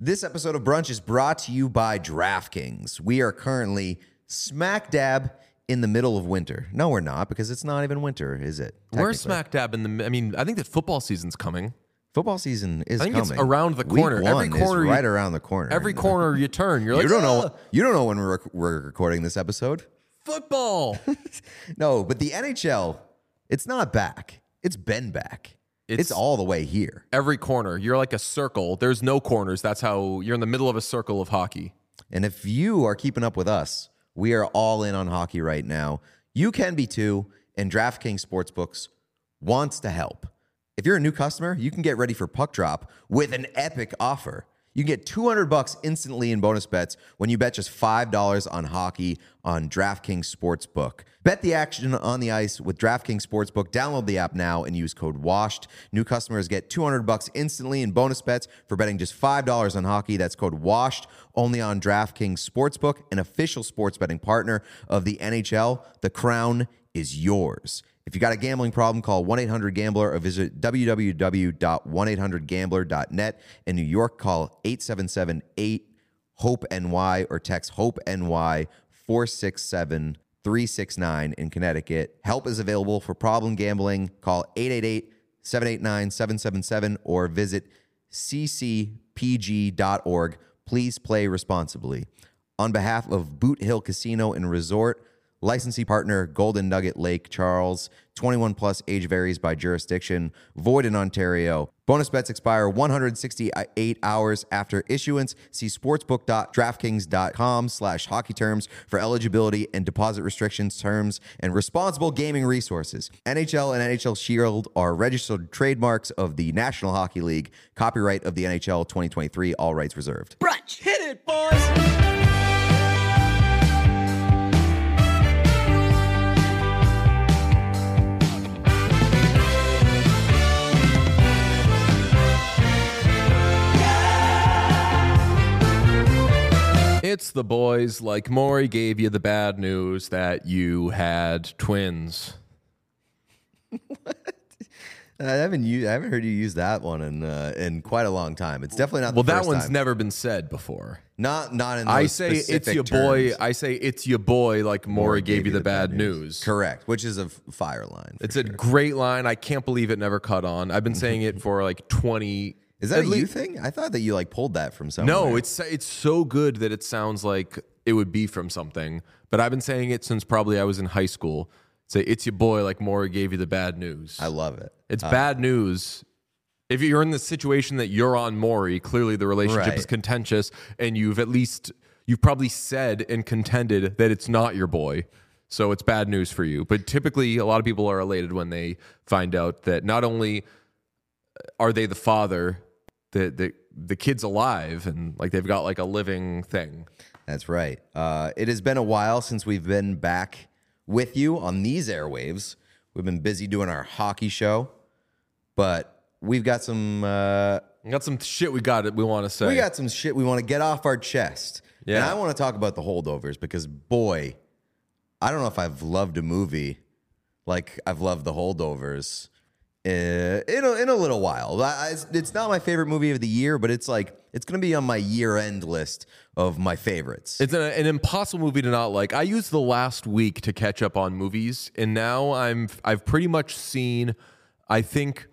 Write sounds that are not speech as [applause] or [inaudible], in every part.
This episode of Brunch is brought to you by DraftKings. We are currently smack dab in the middle of winter. No, we're not because it's not even winter, is it? We're technically? smack dab in the. I mean, I think that football season's coming. Football season is I think coming. it's around the Week corner. one Every corner, is you- right around the corner. Every corner you turn, you're like, You don't know. "Ah, You don't know when we're, we're recording this episode. football. [laughs] No, but the NHL, it's not back. It's been back. It's, It's- all the way here. Every corner, you're like a circle. There's no corners. That's how you're in the middle of a circle of hockey. And if you are keeping up with us, we are all in on hockey right now. You can be too, and DraftKings Sportsbooks wants to help. If you're a new customer, you can get ready for puck drop with an epic offer. You can get 200 bucks instantly in bonus bets when you bet just $5 on hockey on DraftKings Sportsbook. Bet the action on the ice with DraftKings Sportsbook. Download the app now and use code WASHED. New customers get 200 bucks instantly in bonus bets for betting just $5 on hockey. That's code WASHED only on DraftKings Sportsbook, an official sports betting partner of the NHL. The crown is yours. If you got a gambling problem, call 1 800 Gambler or visit www.1800Gambler.net. In New York, call 877 8 HOPE NY or text HOPE NY 467 369 in Connecticut. Help is available for problem gambling. Call 888 789 777 or visit ccpg.org. Please play responsibly. On behalf of Boot Hill Casino and Resort, licensee partner Golden Nugget Lake Charles, 21 plus age varies by jurisdiction, void in Ontario. Bonus bets expire 168 hours after issuance. See sportsbook.draftkings.com slash hockey terms for eligibility and deposit restrictions, terms, and responsible gaming resources. NHL and NHL Shield are registered trademarks of the National Hockey League. Copyright of the NHL 2023, all rights reserved. Brunch. Hit it, boys. It's the boys. Like Maury gave you the bad news that you had twins. [laughs] I haven't u- I haven't heard you use that one in uh, in quite a long time. It's definitely not. The one. Well, the that one's time. never been said before. not not in. The I say it's your boy. terms. I say it's your boy. Like Maury gave, you the bad, news. Correct, which is a fire line. It's a great line. I can't believe it never cut on. I've been saying it for like twenty. Is that at a lea- you thing? I thought that you like pulled that from somewhere. No, it's it's so good that it sounds like it would be from something. But I've been saying it since probably I was in high school. Say it's your boy. Like Maury gave you the bad news. I love it. It's uh, bad news. If you're in the situation that you're on Maury, clearly the relationship Right. is contentious, and you've at least you've probably said and contended that it's not your boy. So it's bad news for you. But typically, a lot of people are elated when they find out that not only are they the father, the the the kid's alive and like they've got like a living thing. That's right. Uh, it has been a while since we've been back with you on these airwaves. We've been busy doing our hockey show, but we've got some. Uh, We got some shit we got it we want to say. we got some shit we want to get off our chest. Yeah. And I want to talk about the holdovers because, boy, I don't know if I've loved a movie like I've loved the holdovers uh, in a, in a little while. I, it's, it's not my favorite movie of the year, but it's like it's going to be on my year end list of my favorites. It's an, an impossible movie to not like. I used the last week to catch up on movies, and now I'm I've pretty much seen. I think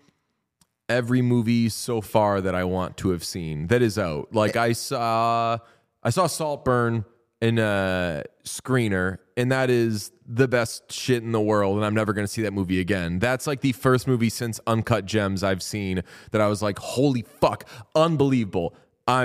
every movie so far that I want to have seen that is out. Like I saw I saw Saltburn in a screener and that is the best shit in the world and I'm never going to see that movie again. That's like the first movie since Uncut Gems I've seen that I was like holy fuck, unbelievable. I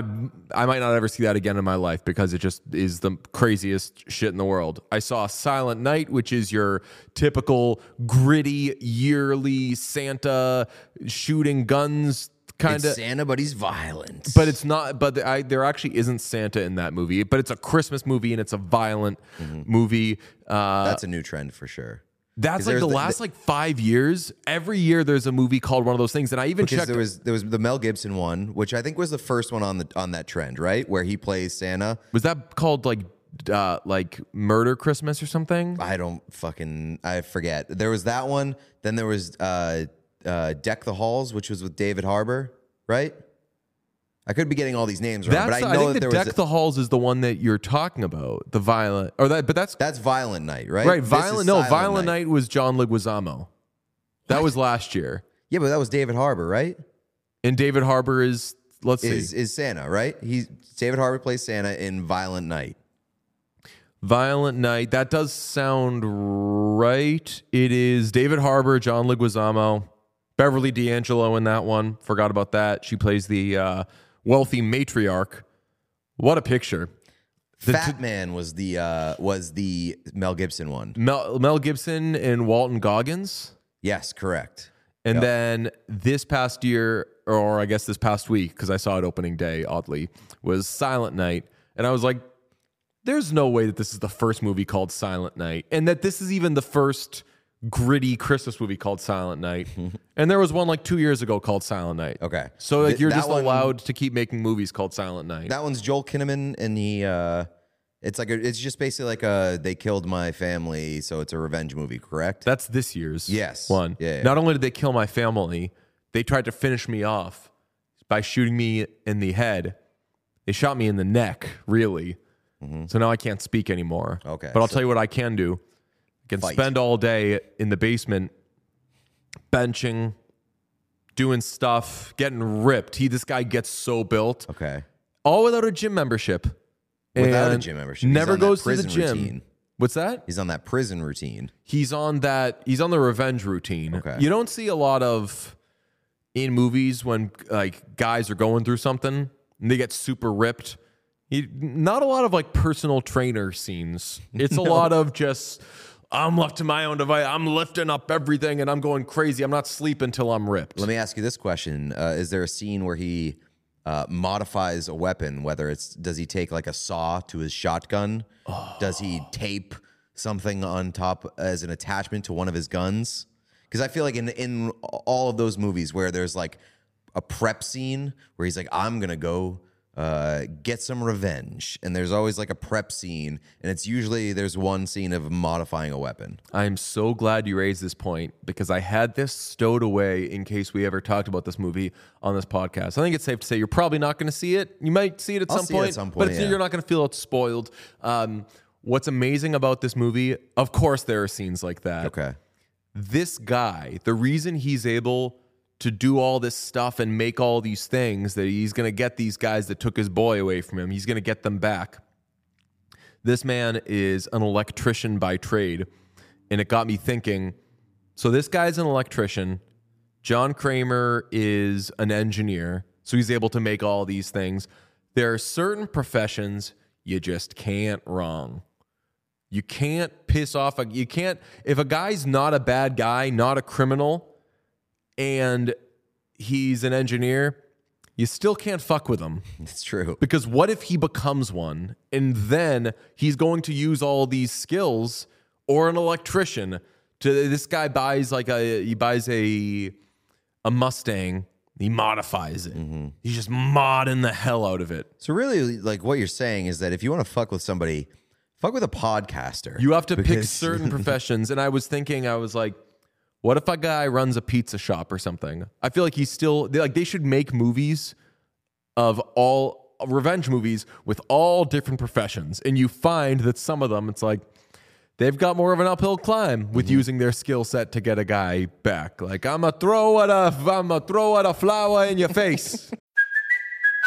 I might not ever see that again in my life because it just is the craziest shit in the world. I saw Silent Night, which is your typical gritty yearly Santa shooting guns kind of Santa, but he's violent. but it's not but I, there actually isn't santa in that movie but it's a christmas movie and it's a violent movie uh, that's a new trend for sure. That's like the the- last like five years every year there's a movie called one of those things and i even checked there was there was the Mel Gibson one, which I think was the first one on the on that trend, right? Where he plays Santa. was that called like uh like murder christmas or something I don't fucking I forget. There was that one. Then there was uh, uh, Deck the Halls, which was with David Harbour, right? I could be getting all these names wrong, that's but I I, know think that the there deck was. A, the halls is the one that you're talking about the violent or that but that's that's Violent Night, right? right violent no violent night. was john leguizamo that was last year Yeah, but that was David Harbour, right? and david harbour is let's see Is is Santa, right? He's David Harbour plays Santa in Violent Night. Violent Night. That does sound right. It is David Harbour, John Leguizamo, Beverly D'Angelo in that one. Forgot about that. She plays the uh, wealthy matriarch. What a picture. Fatman was the uh, was the Mel Gibson one. Mel, Mel Gibson and Walton Goggins. Yes, correct. And then this past year, or I guess this past week, because I saw it opening day, oddly, was Silent Night. And I was like, there's no way that this is the first movie called Silent Night, and that this is even the first gritty Christmas movie called Silent Night. [laughs] and there was one like two years ago called Silent Night. Okay. So like Th- you're that just one- allowed to keep making movies called Silent Night. That one's Joel Kinnaman, and he. Uh, it's like a, it's just basically like a they killed my family, so it's a revenge movie, correct? That's this year's Yes. one. Yeah, yeah. Not only did they kill my family, they tried to finish me off by shooting me in the head. They shot me in the neck, really. So now I can't speak anymore. Mm-hmm. Okay, But I'll tell you what I can do. Can Fight. spend all day in the basement benching, doing stuff, getting ripped. He this guy gets so built. okay. All without a gym membership. Without a gym membership. He's Never goes to the gym. routine. What's that? He's on that prison routine. he's on that he's on the revenge routine Okay. you don't see a lot of in movies when like guys are going through something and they get super ripped you, not a lot of like personal trainer scenes it's a [laughs] lot of just i'm left to my own device i'm lifting up everything and i'm going crazy i'm not sleeping until i'm ripped Let me ask you this question: uh, Is there a scene where he uh, modifies a weapon? Whether it's does he take like a saw to his shotgun? Does he tape something on top as an attachment to one of his guns? Because I feel like in in all of those movies where there's like a prep scene where he's like, "I'm gonna go." Uh, get some revenge, and there's always like a prep scene, and it's usually there's one scene of modifying a weapon. I'm so glad you raised this point because I had this stowed away in case we ever talked about this movie on this podcast. I think it's safe to say you're probably not going to see it. You might see it at I'll some see it at point, some but point, it's, yeah. you're not going to feel it's spoiled. Um, what's amazing about this movie, of course, there are scenes like that. Okay, This guy, the reason he's able to do all this stuff and make all these things that he's going to get these guys that took his boy away from him, he's going to get them back. This man is an electrician by trade. And it got me thinking so this guy's an electrician. John Kramer is an engineer. So he's able to make all these things. There are certain professions you just can't wrong. You can't piss off a you can't if a guy's not a bad guy, not a criminal, and he's an engineer, you still can't fuck with him. it's true. Because what if he becomes one and then he's going to use all these skills or an electrician to this guy buys like a he buys a a Mustang, he modifies it. Mm-hmm. He's just modding the hell out of it. So really, like what you're saying is that if you want to fuck with somebody, fuck with a podcaster. You have to pick certain [laughs] professions. And I was thinking, I was like, what if a guy runs a pizza shop or something? I feel like he's still they, like they should make movies of all revenge movies with all different professions. And you find that some of them, it's like they've got more of an uphill climb with mm-hmm. using their skill set to get a guy back. Like I'm a throw at a I'm a throw at a flower in your face. [laughs]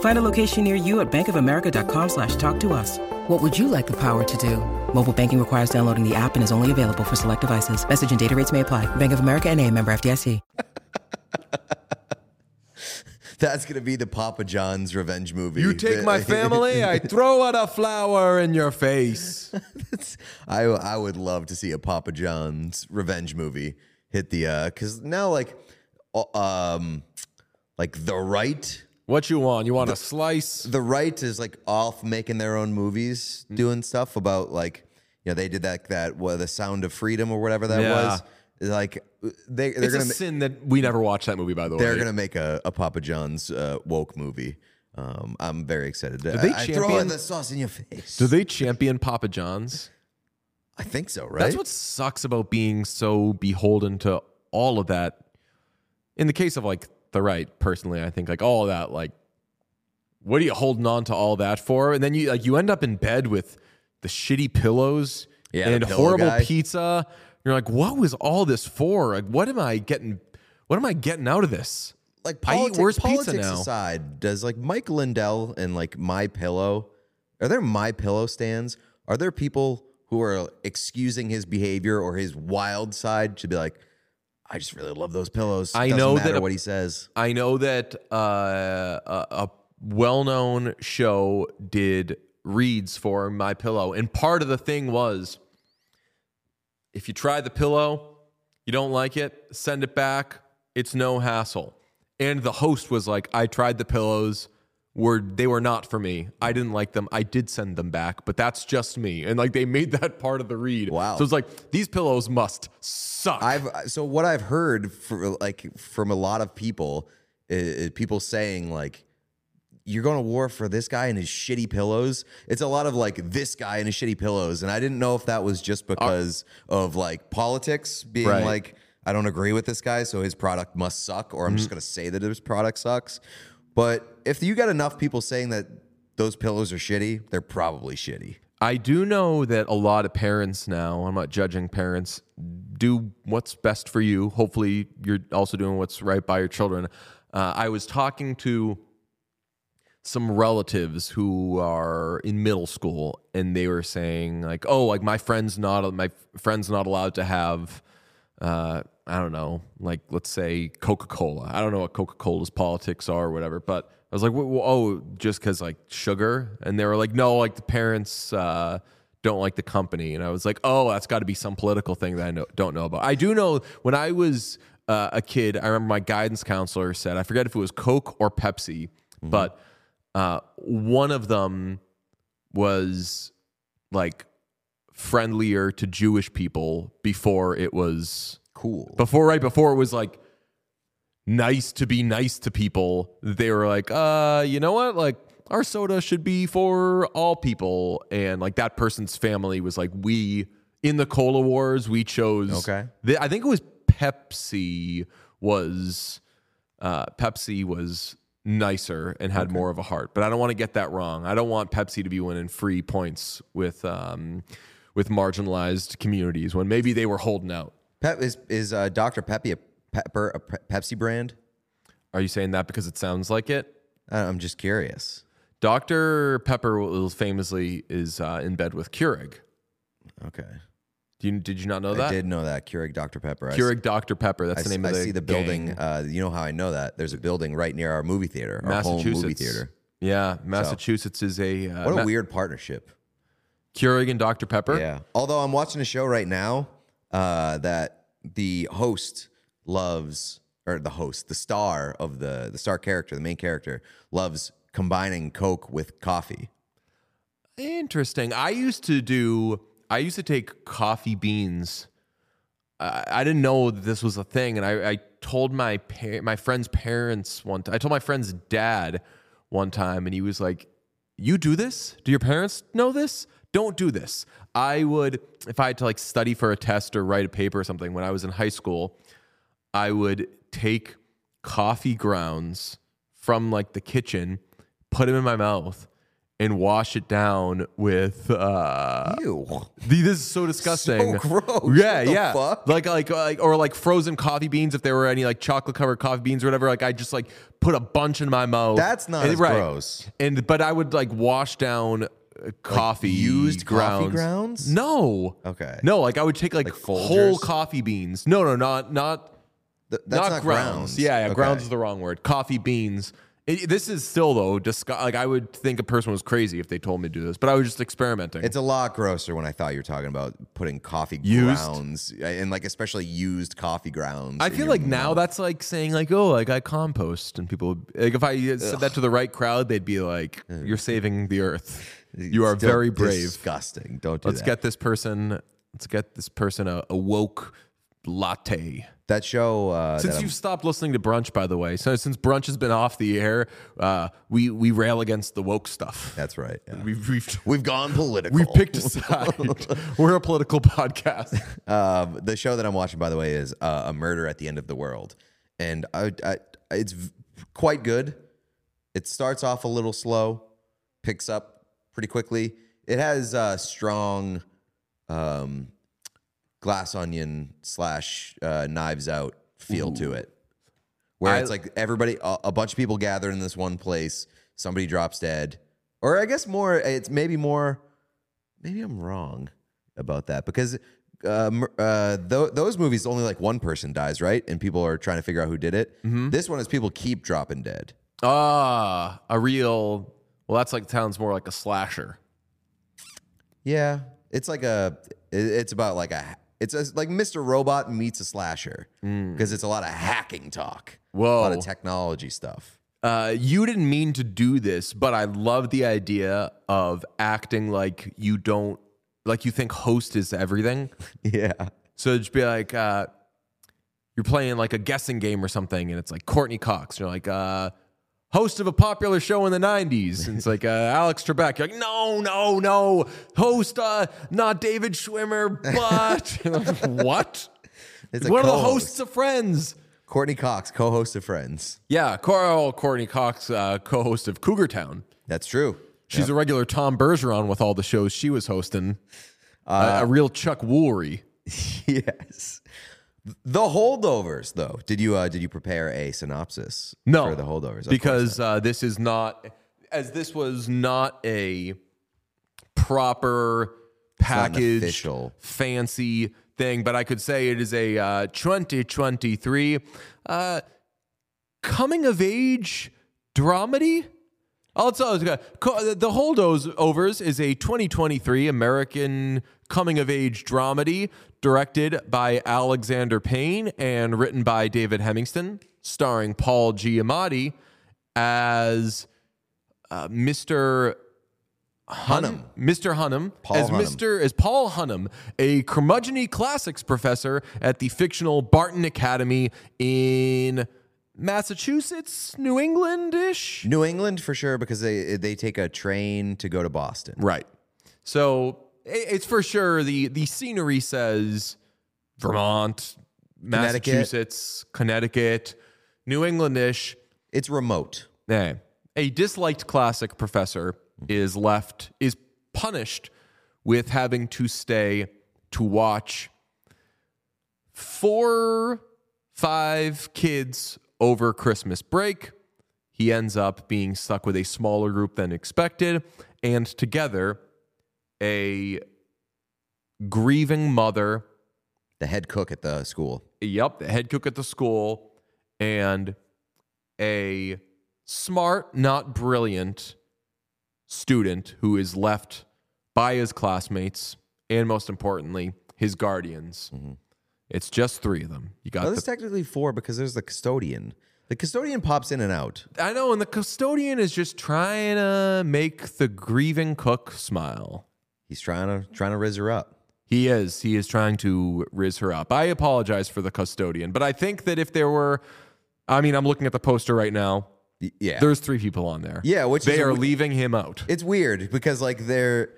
Find a location near you at bankofamerica.com slash talk to us. What would you like the power to do? Mobile banking requires downloading the app and is only available for select devices. Message and data rates may apply. Bank of America and a member FDIC. [laughs] That's gonna be the Papa John's revenge movie. You take my family, I [laughs] throw out a flower in your face. [laughs] I I would love to see a Papa John's revenge movie hit the uh because now like um like the right What you want? You want a slice? the right is like off making their own movies, Mm. doing stuff about like you know they did that that what the Sound of Freedom or whatever that Yeah. was. Like they they're It's a gonna ma- sin that we never watched that movie. By the way, they're gonna make a, a Papa John's uh, woke movie. Um, I'm very excited. Do they I, I throw champion- the sauce in your face. Do they champion Papa John's? I think so, right? That's what sucks about being so beholden to all of that. In the case of like the right, personally, I think like all that, like, what are you holding on to all that for? And then you like you end up in bed with the shitty pillows Yeah, and pillow horrible guy. pizza. You're like, what was all this for? Like, what am I getting? What am I getting out of this? like I eat politics, pizza now. aside, does like Mike Lindell and like My Pillow, are there My Pillow stands? Are there people who are excusing his behavior or his wild side to be like, I just really love those pillows. I Doesn't know that a- what he says. I know that uh, a, a well-known show did reads for my pillow, and part of the thing was if you try the pillow, you don't like it, send it back. It's no hassle. And the host was like, "I tried the pillows." Were they were not for me. I didn't like them. I did send them back, but that's just me. And like they made that part of the read. Wow. So it's like these pillows must suck. I've so what I've heard for like from a lot of people, is, people saying like, "You're going to war for this guy and his shitty pillows." It's a lot of like this guy and his shitty pillows, and I didn't know if that was just uh, because of like politics being Right. like, "I don't agree with this guy, so his product must suck," or I'm just mm-hmm. going to say that his product sucks. But if you got enough people saying that those pillows are shitty, they're probably shitty. I do know that a lot of parents now, I'm not judging parents, do what's best for you. Hopefully, you're also doing what's right by your children. Uh, I was talking to some relatives who are in middle school, and they were saying like, "Oh, like my friend's not my friend's not allowed to have." uh, I don't know, like let's say Coca Cola. I don't know what Coca Cola's politics are or whatever, but I was like, "Wh- wh- oh, just because like sugar, and they were like, no, like the parents uh, don't like the company, and I was like, oh, that's got to be some political thing that I know, don't know about. I do know when I was uh, a kid, I remember my guidance counselor said, I forget if it was Coke or Pepsi, but uh, one of them was like friendlier to Jewish people before it was Cool. before right before it was like nice to be nice to people. They were like, uh, you know what? Like our soda should be for all people, and like that person's family was like, we in the cola wars we chose. Okay. the- I think it was Pepsi was uh, Pepsi was nicer and had more of a heart. But I don't want to get that wrong. I don't want Pepsi to be winning free points with um, with marginalized communities when maybe they were holding out. Pep is is uh, Dr Peppy a pepper a Pe- Pepsi brand? Are you saying that because it sounds like it? Uh, I'm just curious. Dr. Pepper famously is uh, in bed with Keurig. Okay. Do you, did you not know that? I did know that Keurig Dr Pepper. I s- Keurig Dr. Pepper. That's I, the name s- of I see the building. Uh, you know how I know that? There's a building right near our movie theater, our home movie Massachusetts. theater. Yeah, Massachusetts is a uh, What a Ma- weird partnership. Keurig and Dr Pepper. Yeah. Although I'm watching a show right now uh, that the host loves, or the host, the star of the the star character, the main character, loves combining Coke with coffee. Interesting. I used to do. I used to take coffee beans. I, I didn't know that this was a thing, and I, I told my par- my friend's parents one. time. I told my friend's dad one time, and he was like, "You do this? Do your parents know this? Don't do this." I would, if I had to like study for a test or write a paper or something when I was in high school, I would take coffee grounds from like the kitchen, put them in my mouth, and wash it down with. uh Ew. the- This is so disgusting. So gross. Yeah, yeah. fuck? Like, like, like, or like frozen coffee beans. If there were any like chocolate covered coffee beans or whatever, like I just like put a bunch in my mouth. That's not And- as gross. And but I would like wash down coffee used coffee grounds. grounds? No. Okay. No, like I would take like, Like whole coffee beans. No, no, not not Th- that's not, grounds. Yeah, yeah, Okay. grounds is the wrong word. Coffee beans. It- this is still though like I would think a person was crazy if they told me to do this, but I was just experimenting. It's a lot grosser when I thought you were talking about putting coffee Used? grounds and like especially used coffee grounds. I feel like now that's like saying like, oh, like I compost, and people like if I said that to the right crowd, they'd be like, "You're saving the earth. You are Still very brave. Disgusting. Don't do Let's that. get this person. Let's get this person a, a woke latte." that show. Uh, Since that you've stopped listening to brunch, by the way, so since brunch has been off the air, uh, we we rail against the woke stuff. that's right. yeah. We've we've, [laughs] We've gone political. we've picked a side. [laughs] We're a political podcast. [laughs] Um, the show that I'm watching, by the way, is uh, A Murder at the End of the World, and I, I, it's v- quite good. It starts off a little slow, picks up pretty quickly. It has uh, strong um, glass onion slash uh, knives out feel to it, where I- it's like everybody, a, a bunch of people gathered in this one place. Somebody drops dead, or I guess more. It's maybe more. Maybe I'm wrong about that because uh, uh, th- those movies only like one person dies, right? And people are trying to figure out who did it. This one is people keep dropping dead. Ah, a real. Well, that's like sounds more like a slasher. Yeah, it's like a. It's about like a. It's a, like Mr. Robot meets a slasher because it's a lot of hacking talk. a lot of technology stuff. Uh, you didn't mean to do this, but I love the idea of acting like you don't, like you think host is everything. [laughs] Yeah, So just be like, uh, you're playing like a guessing game or something, and it's like Courteney Cox. You're like, uh, host of a popular show in the 90s. And it's like uh, [laughs] Alex Trebek. You're like, no, no, no. Host, uh, not David Schwimmer, but like, [laughs] what? It's One of the hosts of Friends. Courteney Cox, co-host of Friends. Yeah, Coral Courteney Cox, uh, co-host of Cougar Town. That's true. She's a regular Tom Bergeron with all the shows she was hosting. a, a real Chuck Woolery. [laughs] yes. The holdovers, though. Did you uh, did you prepare a synopsis No, for the holdovers? Of course because uh, this is not as this was not a proper not an packaged official. fancy thing, but I could say it is a uh, 2023 uh, coming of age dramedy. I'll tell you, the Holdovers is a 2023 American coming of age dramedy directed by Alexander Payne and written by David Hemingson, starring Paul Giamatti as uh, Mr. Hunham. Mr. Hunham Paul as Hunham. Mr. as Paul Hunham, a curmudgeony classics professor at the fictional Barton Academy in Massachusetts, New England-ish. New England for sure because they they take a train to go to Boston. Right. So it's for sure the the scenery says Vermont, Connecticut. Massachusetts, Connecticut, New England-ish. It's remote. A disliked classic professor mm-hmm. is left is punished with having to stay to watch four five kids over Christmas break. He ends up being stuck with a smaller group than expected and together a grieving mother The head cook at the school. Yep, the head cook at the school and a smart, not brilliant student who is left by his classmates and most importantly, his guardians. Mm-hmm. It's just three of them. You got Well, the there's technically four because there's the custodian. The custodian pops in and out. I know, and the custodian is just trying to make the grieving cook smile. He's trying to trying to riz her up. He is. He is trying to riz her up. I apologize for the custodian, but I think that if there were, I mean, I'm looking at the poster right now. Yeah, There's three people on there. Yeah, which they is a are w- leaving him out. it's weird because like they're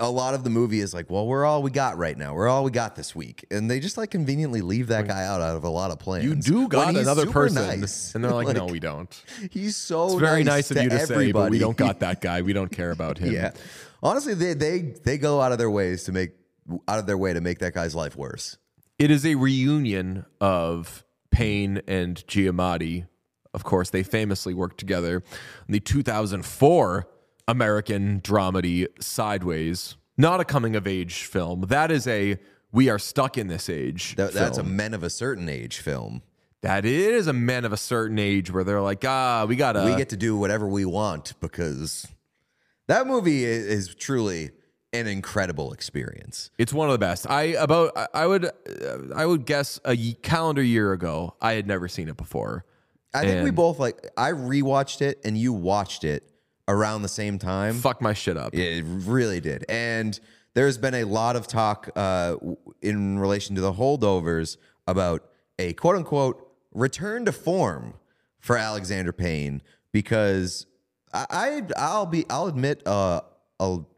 a lot of the movie is like, well, we're all we got right now. We're all we got this week, and they just like conveniently leave that guy out out of a lot of plans. You do got another person, nice. and they're like, [laughs] "No, we don't." He's so It's very nice, nice, of to you to say, but we don't got [laughs] that guy. We don't care about him. yeah, honestly, they they they go out of their ways to make out of their way to make that guy's life worse. It is a reunion of Payne and Giamatti. Of course, they famously worked together in the 2004 American dramedy Sideways. Not a coming of age film. That is a we are stuck in this age. That, that's a men of a certain age film. that is a men of a certain age where they're like, ah, we gotta. we get to do whatever we want because that movie is, is truly an incredible experience. It's one of the best. I about I- would I would guess a calendar year ago I had never seen it before. I think we both like. I rewatched it and you watched it around the same time. Fuck my shit up. It really did. And there's been a lot of talk uh, in relation to the holdovers about a quote unquote return to form for Alexander Payne because I, I I'll be I'll admit uh, I'll,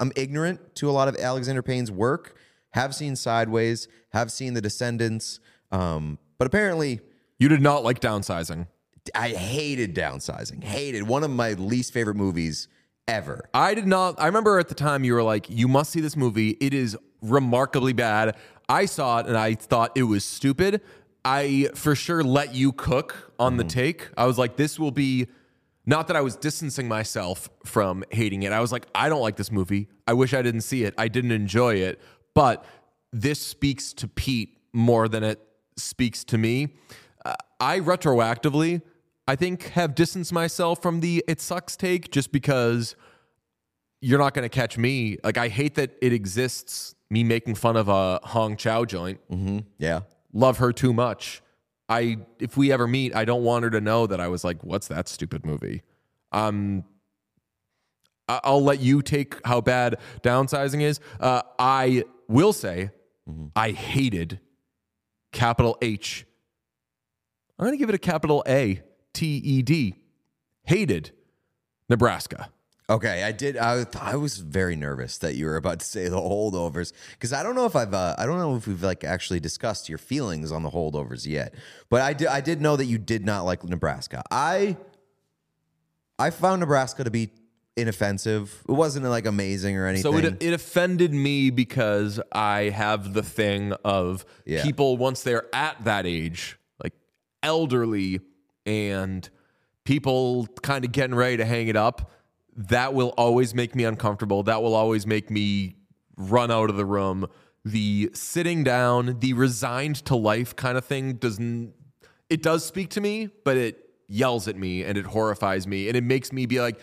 I'm ignorant to a lot of Alexander Payne's work. Have seen Sideways, have seen The Descendants, um, but apparently You did not like downsizing. I hated downsizing. Hated one of my least favorite movies ever. I did not. I remember at the time you were like, "You must see this movie. It is remarkably bad." I saw it and I thought it was stupid. I for sure let you cook on the take. I was like, "This will be." Not that I was distancing myself from hating it. I was like, I don't like this movie. I wish I didn't see it. I didn't enjoy it. But this speaks to Pete more than it speaks to me. Uh, I retroactively, I think, have distanced myself from the it sucks take just because you're not going to catch me. Like, I hate that it exists, me making fun of a Hong Chau joint. Yeah. Love her too much. I, if we ever meet, I don't want her to know that I was like, what's that stupid movie? Um, I'll let you take how bad downsizing is. Uh, I will say, I hated capital H. I'm going to give it a capital A, T E D. Hated Nebraska. Okay, I did. I, I was very nervous that you were about to say the holdovers because I don't know if I've uh, I don't know if we've like actually discussed your feelings on the holdovers yet. But I did I did know that you did not like Nebraska. I I found Nebraska to be inoffensive. It wasn't like amazing or anything. So it, it offended me because I have the thing of Yeah. people once they're at that age, like elderly and people kind of getting ready to hang it up. That will always make me uncomfortable. That will always make me run out of the room. The sitting down, the resigned to life kind of thing doesn't it does speak to me, but it yells at me and it horrifies me and it makes me be like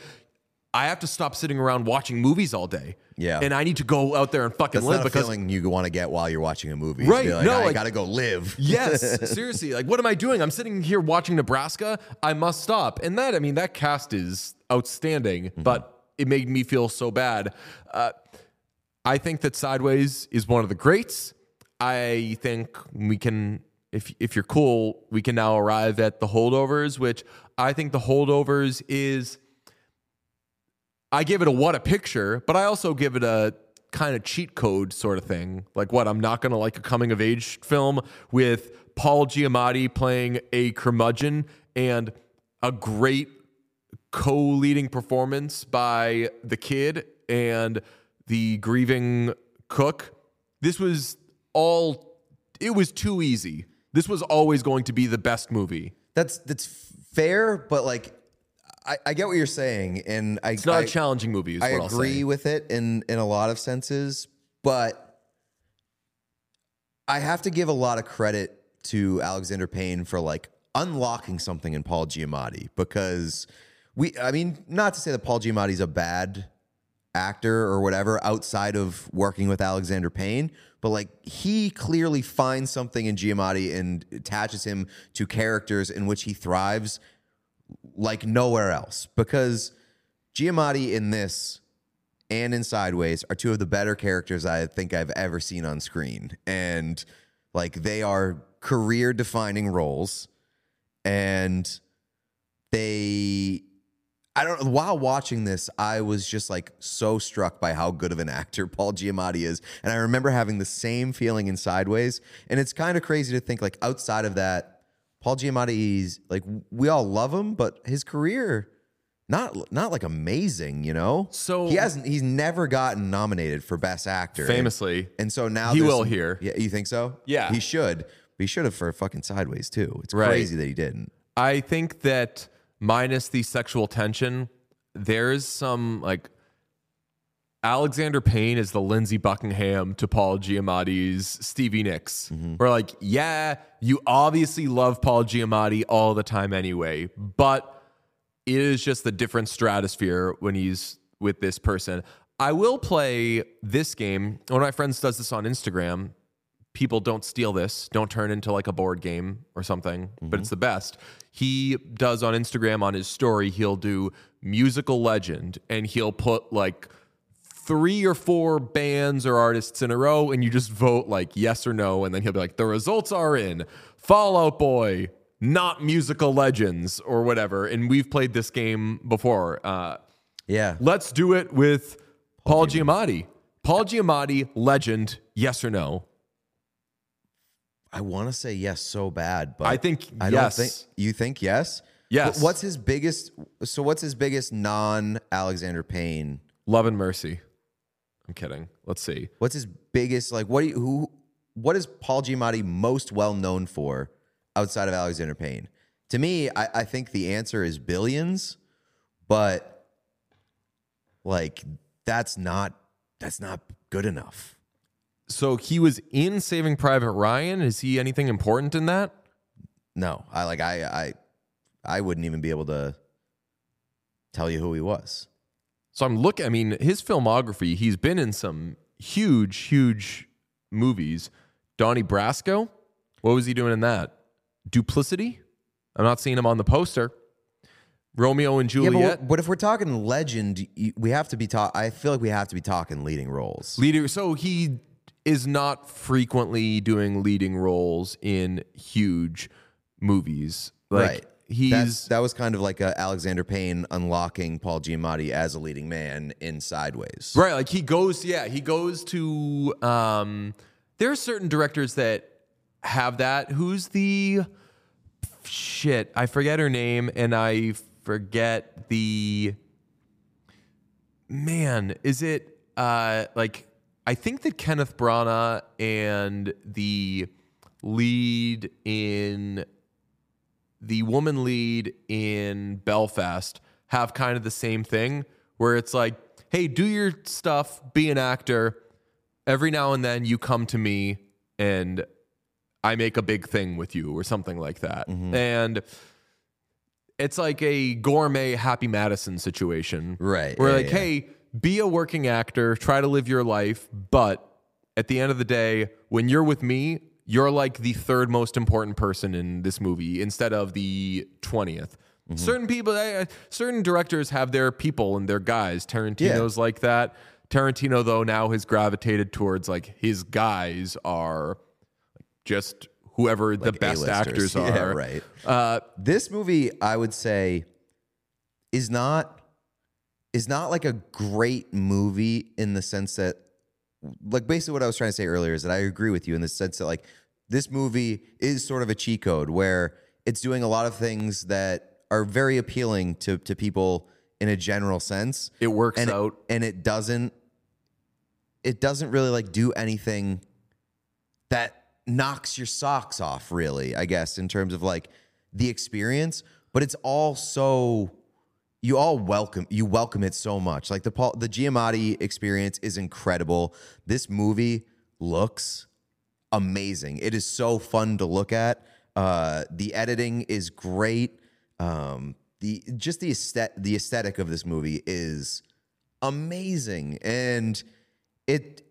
I have to stop sitting around watching movies all day. Yeah. And I need to go out there and fucking That's live not a because feeling you want to get while you're watching a movie. Right, like, no, I like- got to go live. [laughs] Yes, seriously. Like, what am I doing? I'm sitting here watching Nebraska. I must stop. And that, I mean, that cast is outstanding, but it made me feel so bad. Uh, I think that Sideways is one of the greats. I think we can, if if you're cool, we can now arrive at the holdovers, which I think the holdovers is. I give it a what a picture, but I also give it a kind of cheat code sort of thing. Like what I'm not gonna like a coming of age film with Paul Giamatti playing a curmudgeon and a great co-leading performance by the kid and the grieving cook. This was all it was too easy. This was always going to be the best movie. That's that's fair, but like I, I get what you're saying, and I It's not I- a challenging movie. I agree with it in in a lot of senses, but I have to give a lot of credit to Alexander Payne for like unlocking something in Paul Giamatti because we I mean, not to say that Paul Giamatti's a bad actor or whatever outside of working with Alexander Payne, but like he clearly finds something in Giamatti and attaches him to characters in which he thrives like nowhere else because Giamatti in this and in Sideways are two of the better characters I think I've ever seen on screen. And like they are career defining roles and they I don't know. While watching this, I was just like so struck by how good of an [laughs] actor Paul Giamatti is. And I remember having the same feeling in Sideways. And it's kind of crazy to think, like, outside of that, Paul Giamatti's like, we all love him, but his career, not not like amazing, you know? So- he hasn't, he's never gotten nominated for Best Actor. Famously. And so now He will here. Yeah, you think so? Yeah. He should. But he should have for fucking Sideways, too. It's Right. crazy that he didn't. I think that minus the sexual tension, there's some like Alexander Payne is the Lindsey Buckingham to Paul Giamatti's Stevie Nicks. Mm-hmm. We're like, yeah, you obviously love Paul Giamatti all the time anyway, but it is just the different stratosphere when he's with this person. I will play this game. One of my friends does this on Instagram. People don't steal this, don't turn into like a board game or something, but it's mm-hmm. the best. He does on Instagram on his story, he'll do musical legend and he'll put like three or four bands or artists in a row and you just vote like yes or no and then he'll be like the results are in Fall Out Boy not musical legends or whatever and we've played this game before uh, Yeah. let's do it with Paul Giamatti Paul Giamatti legend yes or no I want to say yes so bad, but I think I yes. don't think you think yes. Yes. Wh- What's his biggest? So what's his biggest non Alexander Payne? love and mercy I'm kidding let's see What's his biggest? Like what? Do you, who? What is Paul Giamatti most well known for outside of Alexander Payne? To me, I, I think the answer is billions, but like that's not that's not good enough. so he was in Saving Private Ryan is he anything important in that No, I like I I I wouldn't even be able to tell you who he was. So I'm looking. I mean, his filmography. He's been in some huge, huge movies. Donnie Brasco. What was he doing in that? Duplicity. I'm not seeing him on the poster. Romeo and Yeah, Juliet. but, but if we're talking legend, we have to be talk. I feel like we have to be talking leading roles. Leader. So he is not frequently doing leading roles in huge movies. Like right. He's That's, that was kind of like a Alexander Payne unlocking Paul Giamatti as a leading man in Sideways. Right, like he goes, yeah, he goes to. Um, there are certain directors that have that. Who's the shit? I forget her name, and I forget the man. Is it uh like? I think that Kenneth Branagh and the lead in the woman lead in Belfast have kind of the same thing where it's like, hey, do your stuff, be an actor. Every now and then you come to me and I make a big thing with you or something like that. Mm-hmm. And it's like a gourmet Happy Madison situation. Right, Where yeah, like, yeah. hey, be a working actor, try to live your life, but at the end of the day, when you're with me, you're like the third most important person in this movie instead of the 20th. Mm-hmm. Certain people, eh, certain directors have their people and their guys. Tarantino's like that. Tarantino, though, now has gravitated towards like his guys are just whoever the best A-listers. actors [laughs] are. Yeah, right. Uh, This movie, I would say, is not is not like a great movie in the sense that like basically what I was trying to say earlier is that I agree with you in the sense that like this movie is sort of a cheat code where it's doing a lot of things that are very appealing to to people in a general sense. It works and out. and it doesn't it doesn't really like do anything that knocks your socks off really i guess in terms of like the experience but it's all so you all welcome you welcome it so much like the paul the giamatti experience is incredible this movie looks amazing it is so fun to look at Uh, the editing is great. Um, the just the aesthetic, the aesthetic of this movie is amazing, and it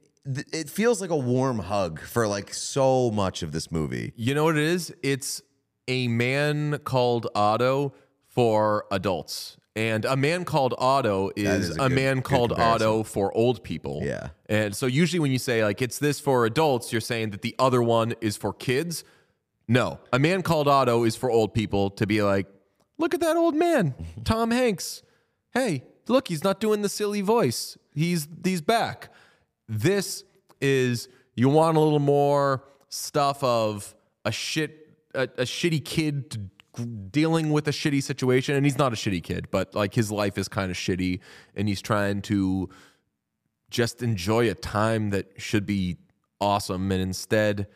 it feels like a warm hug for like so much of this movie. You know what it is? It's a man called Otto for adults. And a man called Otto is, is a, a good- man called. Otto for old people. Yeah. And so usually when you say like it's this for adults, you're saying that the other one is for kids. No. A man called Otto is for old people to be like, look at that old man, [laughs] Tom Hanks. Hey, look, he's not doing the silly voice. He's he's back. This is you want a little more stuff of a shit a, a shitty kid dealing with a shitty situation and he's not a shitty kid but like his life is kind of shitty and he's trying to just enjoy a time that should be awesome and instead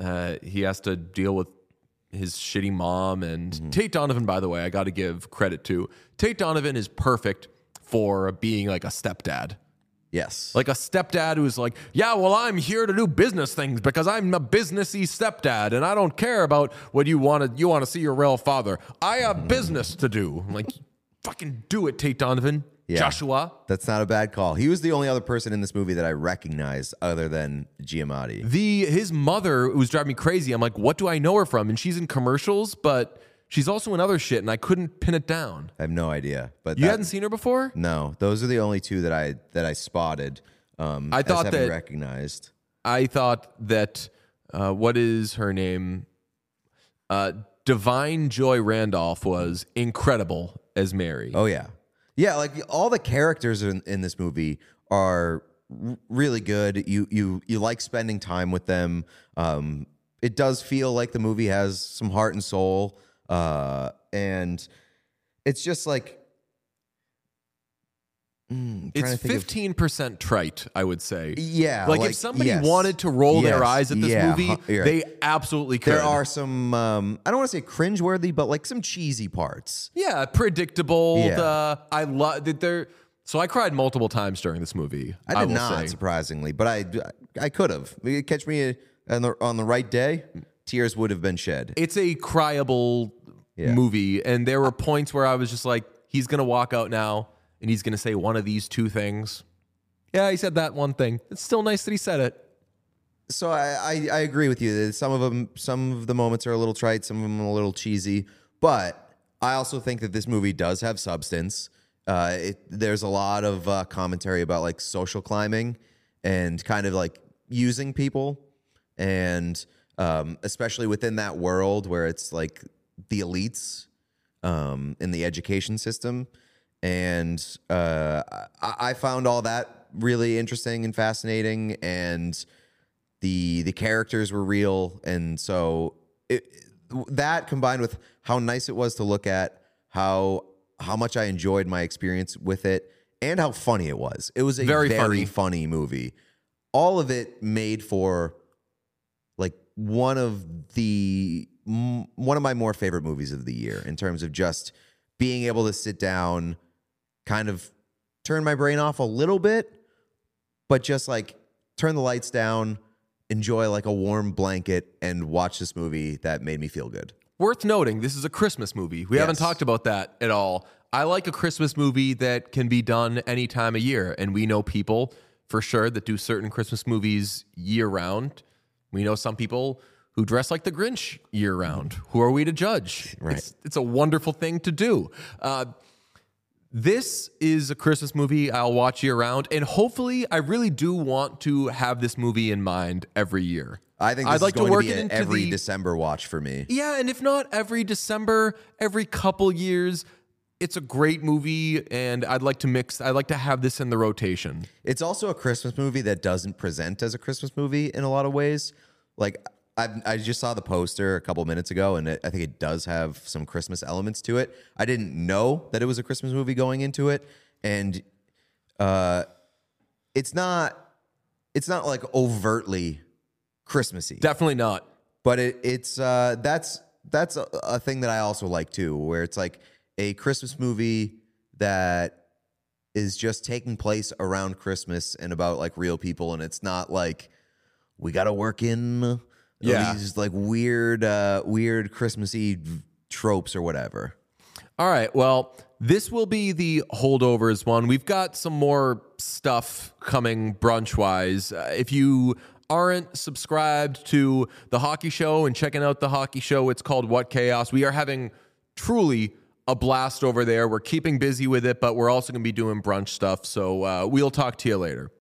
uh, he has to deal with his shitty mom and Tate Donovan by the way I got to give credit to Tate Donovan is perfect for being like a stepdad Yes, like a stepdad who's like, yeah, well, I'm here to do business things because I'm a businessy stepdad and I don't care about what you want to. You want to see your real father. I have mm. business to do. I'm like, fucking do it, Tate Donovan, Yeah. Joshua. that's not a bad call. He was the only other person in this movie that I recognized other than Giamatti. The his mother was driving me crazy. I'm like, what do I know her from? And she's in commercials, but she's also in other shit, and I couldn't pin it down. I have no idea, but You that- hadn't seen her before? No, those are the only two that I that I spotted. Um, I as thought having that- recognized. I thought that uh, what is her name? Uh, Da'Vine Joy Randolph was incredible as Mary. Oh yeah, yeah. Like all the characters in, in this movie are r- really good. You you you like spending time with them. Um, it does feel like the movie has some heart and soul, uh, and it's just like. Mm, It's to think of- fifteen percent trite, I would say. Yeah, like, like, if somebody yes. wanted to roll their eyes at this yeah, movie, huh, they absolutely could. There are some um, I don't want to say cringeworthy, but like some cheesy parts. yeah, predictable. Yeah. The I love that they're. So I cried multiple times during this movie. I did will not, say. surprisingly, but I I could have. Catch me on the on the right day, tears would have been shed. It's a cryable Yeah. movie, and there were points where I was just like, he's gonna walk out now, and he's gonna say one of these two things. Yeah, he said that one thing. It's still nice that he said it. So I, I I agree with you. that Some of them, some of the moments are a little trite, some of them a little cheesy, but I also think that this movie does have substance. Uh, it, there's a lot of uh, commentary about like social climbing and kind of like using people, and um, especially within that world where it's like the elites um, in the education system. And uh, I, I found all that really interesting and fascinating, and the the characters were real, and so it, that combined with how nice it was to look at, how how much I enjoyed my experience with it, and how funny it was. It was a Very very, funny. funny movie. All of it made for like one of the m- one of my more favorite movies of the year in terms of just being able to sit down, kind of turn my brain off a little bit, but just like turn the lights down, enjoy like a warm blanket, and watch this movie that made me feel good. Worth noting, this is a Christmas movie. We haven't talked about that at all. I like a Christmas movie that can be done any time of year. And we know people for sure that do certain Christmas movies year round. We know some people who dress like the Grinch year round. Who are we to judge? Right. It's, it's a wonderful thing to do. Uh, this is a Christmas movie I'll watch year round. And hopefully, I really do want to have this movie in mind every year. I think this I'd like going to work to be it into every the, December watch for me. yeah, and if not every December, every couple years, it's a great movie, and I'd like to mix. I'd like to have this in the rotation. It's also a Christmas movie that doesn't present as a Christmas movie in a lot of ways. Like I, I just saw the poster a couple minutes ago, and it, I think it does have some Christmas elements to it. I didn't know that it was a Christmas movie going into it, and uh, it's not. It's not like overtly Christmassy Definitely not. but it, it's uh, that's that's a, a thing that I also like too, where it's like a Christmas movie that is just taking place around Christmas and about like real people, and it's not like we got to work in Yeah. these like weird, uh, weird Christmassy tropes or whatever. All right. Well, this will be the holdovers one. We've got some more stuff coming brunch wise. Uh, if you aren't subscribed to the hockey show and checking out the hockey show, it's called What Chaos. We are having truly a blast over there. We're keeping busy with it, but we're also going to be doing brunch stuff. So uh, we'll talk to you later.